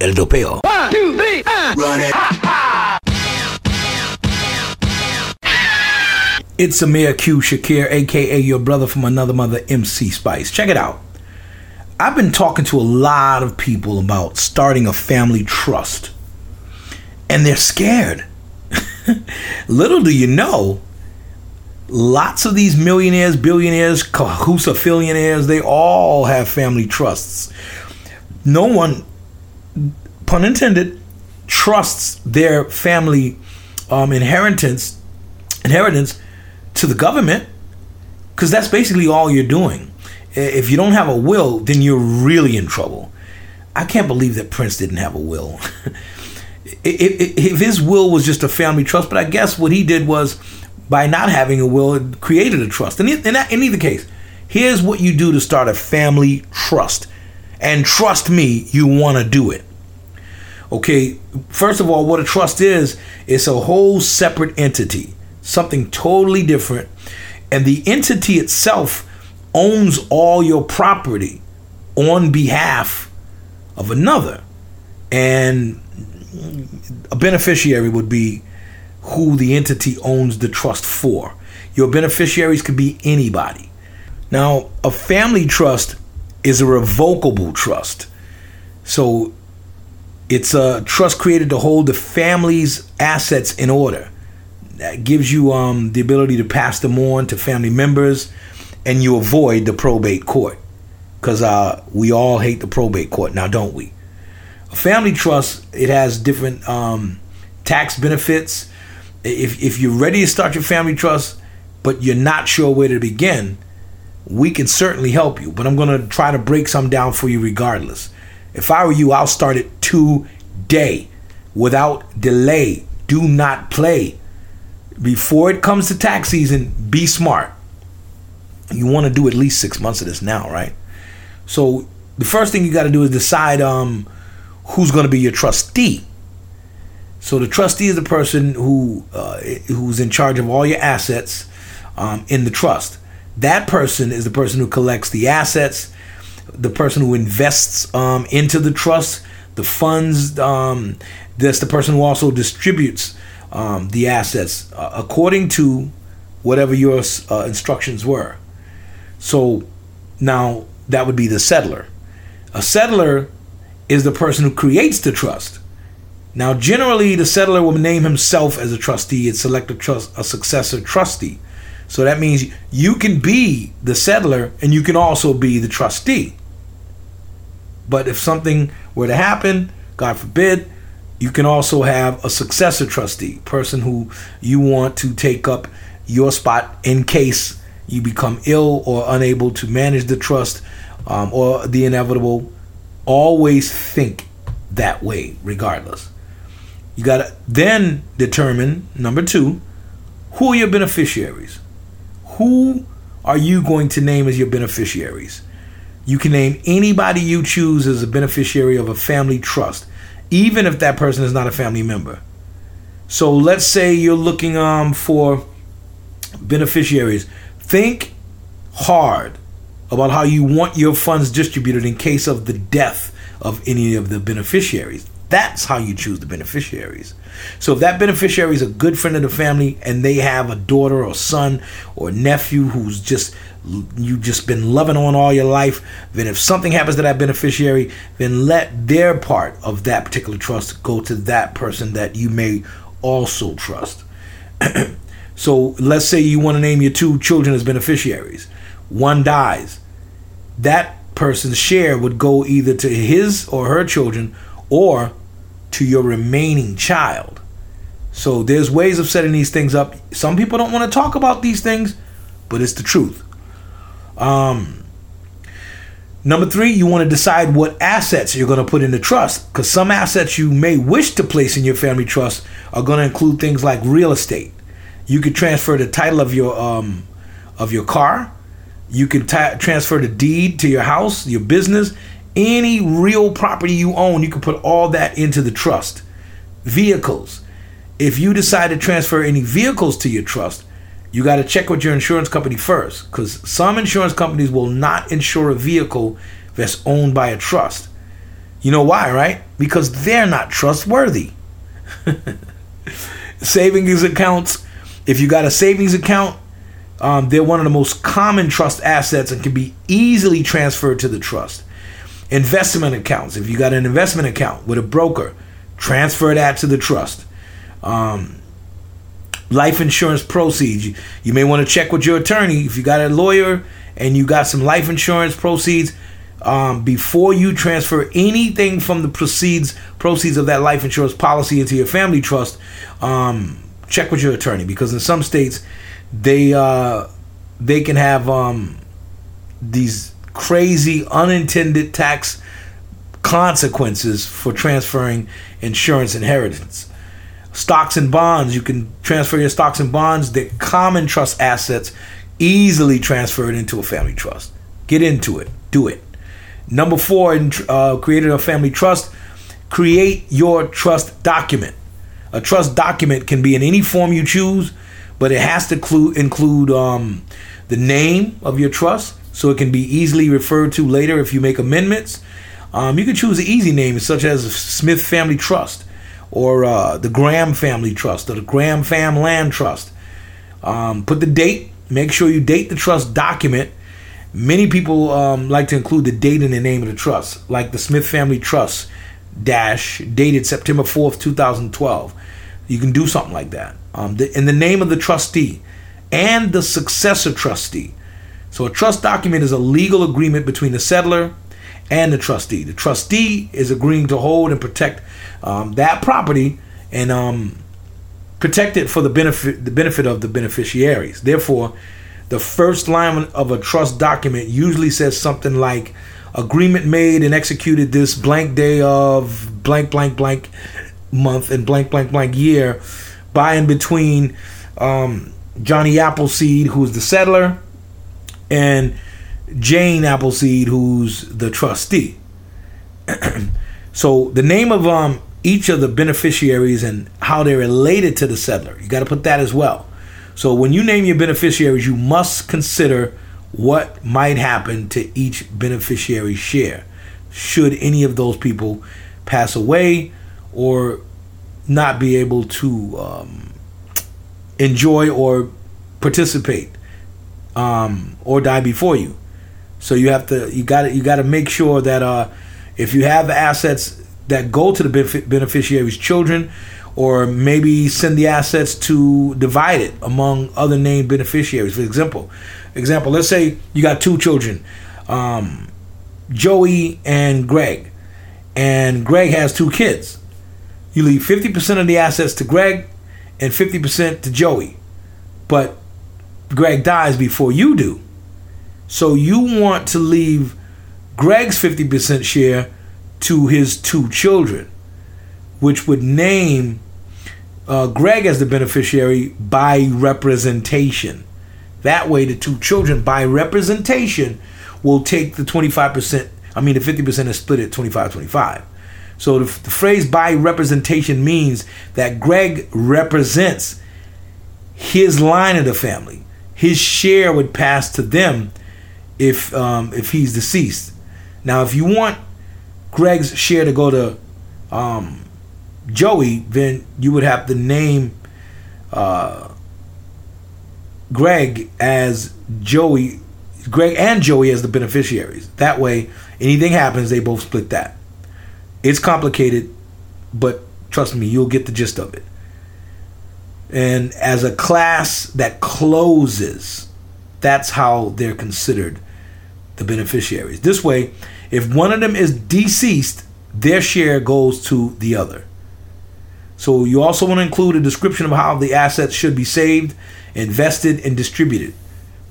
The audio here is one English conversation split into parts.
El dopeo. One, two, three, uh. Run it. It's Amir Q Shakir, aka your brother from another mother, MC Spice. Check it out. I've been talking to a lot of people about starting a family trust, and they're scared. Little do you know, lots of these millionaires, billionaires, cahusa billionaires, they all have family trusts. No one pun intended, trusts their family um, inheritance inheritance to the government because that's basically all you're doing. If you don't have a will, then you're really in trouble. I can't believe that Prince didn't have a will. if his will was just a family trust, but I guess what he did was by not having a will, it created a trust. And in, in either case, here's what you do to start a family trust. And trust me, you want to do it. Okay, first of all, what a trust is, it's a whole separate entity, something totally different. And the entity itself owns all your property on behalf of another. And a beneficiary would be who the entity owns the trust for. Your beneficiaries could be anybody. Now, a family trust is a revocable trust. So it's a trust created to hold the family's assets in order. That gives you um, the ability to pass them on to family members, and you avoid the probate court. Because uh, we all hate the probate court now, don't we? A family trust it has different um, tax benefits. If if you're ready to start your family trust, but you're not sure where to begin, we can certainly help you. But I'm going to try to break some down for you regardless. If I were you, I'll start it today without delay. Do not play. Before it comes to tax season, be smart. You want to do at least six months of this now, right? So the first thing you got to do is decide um, who's going to be your trustee. So the trustee is the person who uh, who's in charge of all your assets um, in the trust. That person is the person who collects the assets the person who invests um, into the trust, the funds. Um, that's the person who also distributes um, the assets uh, according to whatever your uh, instructions were. So now that would be the settler. A settler is the person who creates the trust. Now, generally, the settler will name himself as a trustee and select a, trust, a successor trustee. So that means you can be the settler and you can also be the trustee. But if something were to happen, God forbid, you can also have a successor trustee, person who you want to take up your spot in case you become ill or unable to manage the trust um, or the inevitable. Always think that way, regardless. You got to then determine number two, who are your beneficiaries? Who are you going to name as your beneficiaries? You can name anybody you choose as a beneficiary of a family trust, even if that person is not a family member. So let's say you're looking um, for beneficiaries. Think hard about how you want your funds distributed in case of the death of any of the beneficiaries. That's how you choose the beneficiaries. So if that beneficiary is a good friend of the family and they have a daughter or son or nephew who's just you've just been loving on all your life, then if something happens to that beneficiary, then let their part of that particular trust go to that person that you may also trust. so let's say you want to name your two children as beneficiaries. One dies. That person's share would go either to his or her children or to your remaining child. So there's ways of setting these things up. Some people don't want to talk about these things, but it's the truth. Um, number three, you want to decide what assets you're going to put in the trust because some assets you may wish to place in your family trust are going to include things like real estate. You could transfer the title of your um, of your car. You could t- transfer the deed to your house, your business, any real property you own. You can put all that into the trust. Vehicles. If you decide to transfer any vehicles to your trust, you got to check with your insurance company first because some insurance companies will not insure a vehicle that's owned by a trust. You know why, right? Because they're not trustworthy. savings accounts, if you got a savings account, um, they're one of the most common trust assets and can be easily transferred to the trust. Investment accounts, if you got an investment account with a broker, transfer that to the trust. Um, life insurance proceeds, you, you may want to check with your attorney. If you got a lawyer and you got some life insurance proceeds, um, before you transfer anything from the proceeds proceeds of that life insurance policy into your family trust, um, check with your attorney because in some states they uh, they can have um, these crazy unintended tax consequences for transferring insurance inheritance. Stocks and bonds, you can transfer your stocks and bonds, the common trust assets, easily transferred into a family trust. Get into it, do it. Number four, in uh, creating a family trust, create your trust document. A trust document can be in any form you choose, but it has to include, include um, the name of your trust so it can be easily referred to later if you make amendments. Um, you can choose an easy name such as Smith Family Trust or uh, the Graham Family Trust or the Graham Fam Land Trust. Um, put the date, make sure you date the trust document. Many people um, like to include the date in the name of the trust, like the Smith Family Trust dash dated September 4th, 2012. You can do something like that. Um, the, in the name of the trustee and the successor trustee. So a trust document is a legal agreement between the settler and the trustee. The trustee is agreeing to hold and protect um, that property and um, protect it for the benefit the benefit of the beneficiaries. Therefore, the first line of a trust document usually says something like agreement made and executed this blank day of blank blank blank month and blank blank blank year by and between um, Johnny Appleseed, who's the settler, and Jane Appleseed, who's the trustee. so the name of um, each of the beneficiaries and how they're related to the settler. you got to put that as well. So when you name your beneficiaries, you must consider what might happen to each beneficiary's share should any of those people pass away or not be able to um, enjoy or participate um, or die before you. So you have to you got you got to make sure that uh, if you have assets that go to the beneficiary's children, or maybe send the assets to divide it among other named beneficiaries. For example, example, let's say you got two children, um, Joey and Greg, and Greg has two kids. You leave fifty percent of the assets to Greg, and fifty percent to Joey, but Greg dies before you do. So you want to leave Greg's 50% share to his two children, which would name uh, Greg as the beneficiary by representation. That way, the two children by representation will take the 25%, I mean, the 50% is split at 25 25. So the, the phrase by representation means that Greg represents his line of the family. His share would pass to them if um, if he's deceased. Now, if you want Greg's share to go to um, Joey, then you would have to name uh, Greg as Joey, Greg and Joey as the beneficiaries. That way, anything happens, they both split that. It's complicated, but trust me, you'll get the gist of it. And as a class that closes, that's how they're considered the beneficiaries. This way, if one of them is deceased, their share goes to the other. So you also want to include a description of how the assets should be saved, invested, and distributed.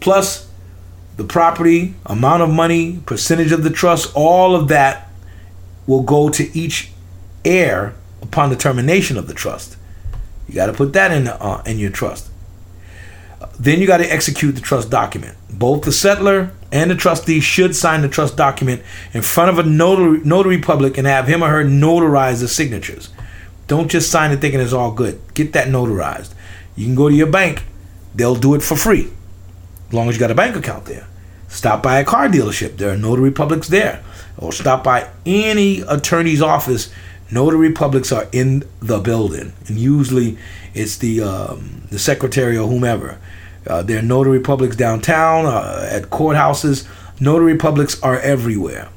Plus, the property, amount of money, percentage of the trust, all of that will go to each heir upon the termination of the trust. You got to put that in uh, in your trust. Then you got to execute the trust document. Both the settler and the trustee should sign the trust document in front of a notary, notary public and have him or her notarize the signatures. Don't just sign it thinking it's all good. Get that notarized. You can go to your bank, they'll do it for free, as long as you got a bank account there. Stop by a car dealership, there are notary publics there. or stop by any attorney's office, notary publics are in the building, and usually it's the um, the secretary or whomever. Uh, there are notary publics downtown, uh, at courthouses. Notary publics are everywhere.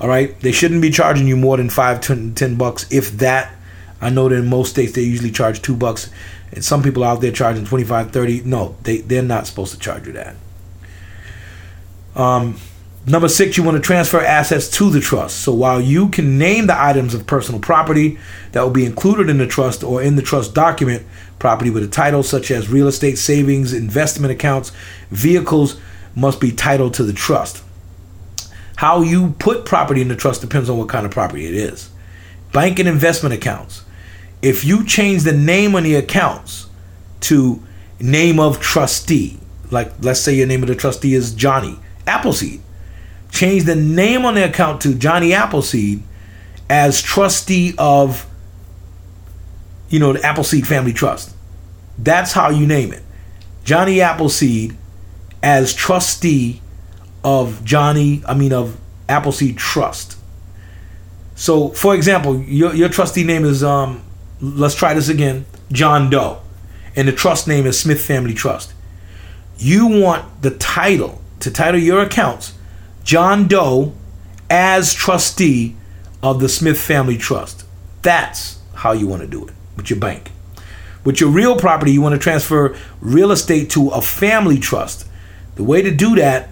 All right, they shouldn't be charging you more than five, ten, ten bucks, if that. I know that in most states they usually charge two bucks, and some people out there charging 25, 30. No, they they're not supposed to charge you that. Um, number six, you want to transfer assets to the trust. So while you can name the items of personal property that will be included in the trust or in the trust document, property with a title such as real estate savings, investment accounts, vehicles must be titled to the trust. How you put property in the trust depends on what kind of property it is. Bank and investment accounts. If you change the name on the accounts to name of trustee, like let's say your name of the trustee is Johnny Appleseed, change the name on the account to Johnny Appleseed as trustee of you know the Appleseed Family Trust. That's how you name it. Johnny Appleseed as trustee of Johnny, I mean of Appleseed Trust. So, for example, your your trustee name is um let's try this again, John Doe. And the trust name is Smith Family Trust. You want the title to title your accounts John Doe as trustee of the Smith Family Trust. That's how you want to do it with your bank. With your real property, you want to transfer real estate to a family trust. The way to do that,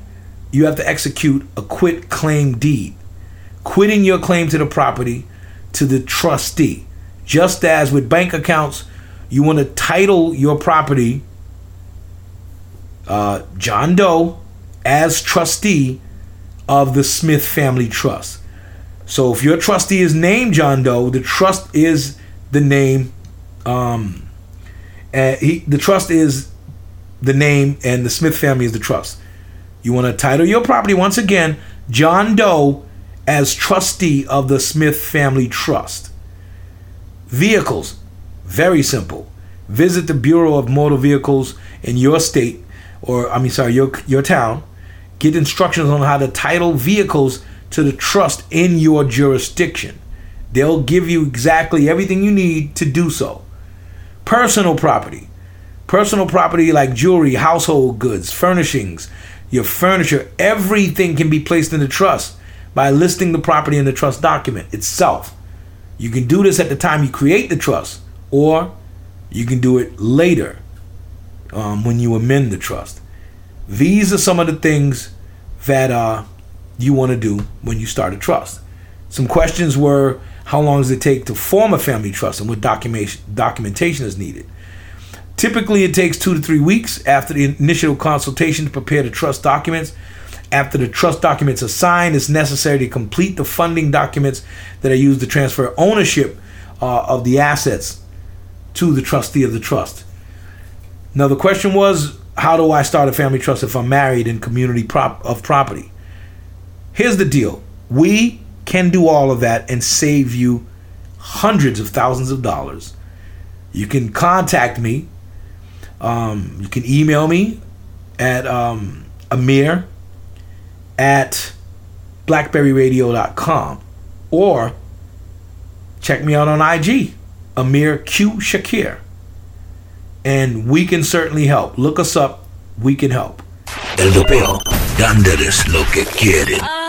you have to execute a quit claim deed, quitting your claim to the property to the trustee. Just as with bank accounts, you want to title your property uh, John Doe as trustee of the Smith Family Trust. So if your trustee is named John Doe, the trust is the name. Um, and he, the trust is the name, and the Smith family is the trust. You want to title your property once again, John Doe, as trustee of the Smith Family Trust. Vehicles, very simple. Visit the Bureau of Motor Vehicles in your state, or I mean, sorry, your your town. Get instructions on how to title vehicles to the trust in your jurisdiction. They'll give you exactly everything you need to do so. Personal property. Personal property like jewelry, household goods, furnishings, your furniture, everything can be placed in the trust by listing the property in the trust document itself. You can do this at the time you create the trust, or you can do it later um, when you amend the trust. These are some of the things that uh, you want to do when you start a trust. Some questions were how long does it take to form a family trust and what documentation, documentation is needed? Typically, it takes two to three weeks after the initial consultation to prepare the trust documents. After the trust documents are signed, it's necessary to complete the funding documents that are used to transfer ownership uh, of the assets to the trustee of the trust. Now, the question was how do I start a family trust if I'm married in community prop- of property? Here's the deal we can do all of that and save you hundreds of thousands of dollars. You can contact me. Um, you can email me at um, Amir at blackberryradio.com or check me out on IG, Amir Q Shakir. And we can certainly help. Look us up. We can help. El dopeo, dándoles lo que quieren. Ah.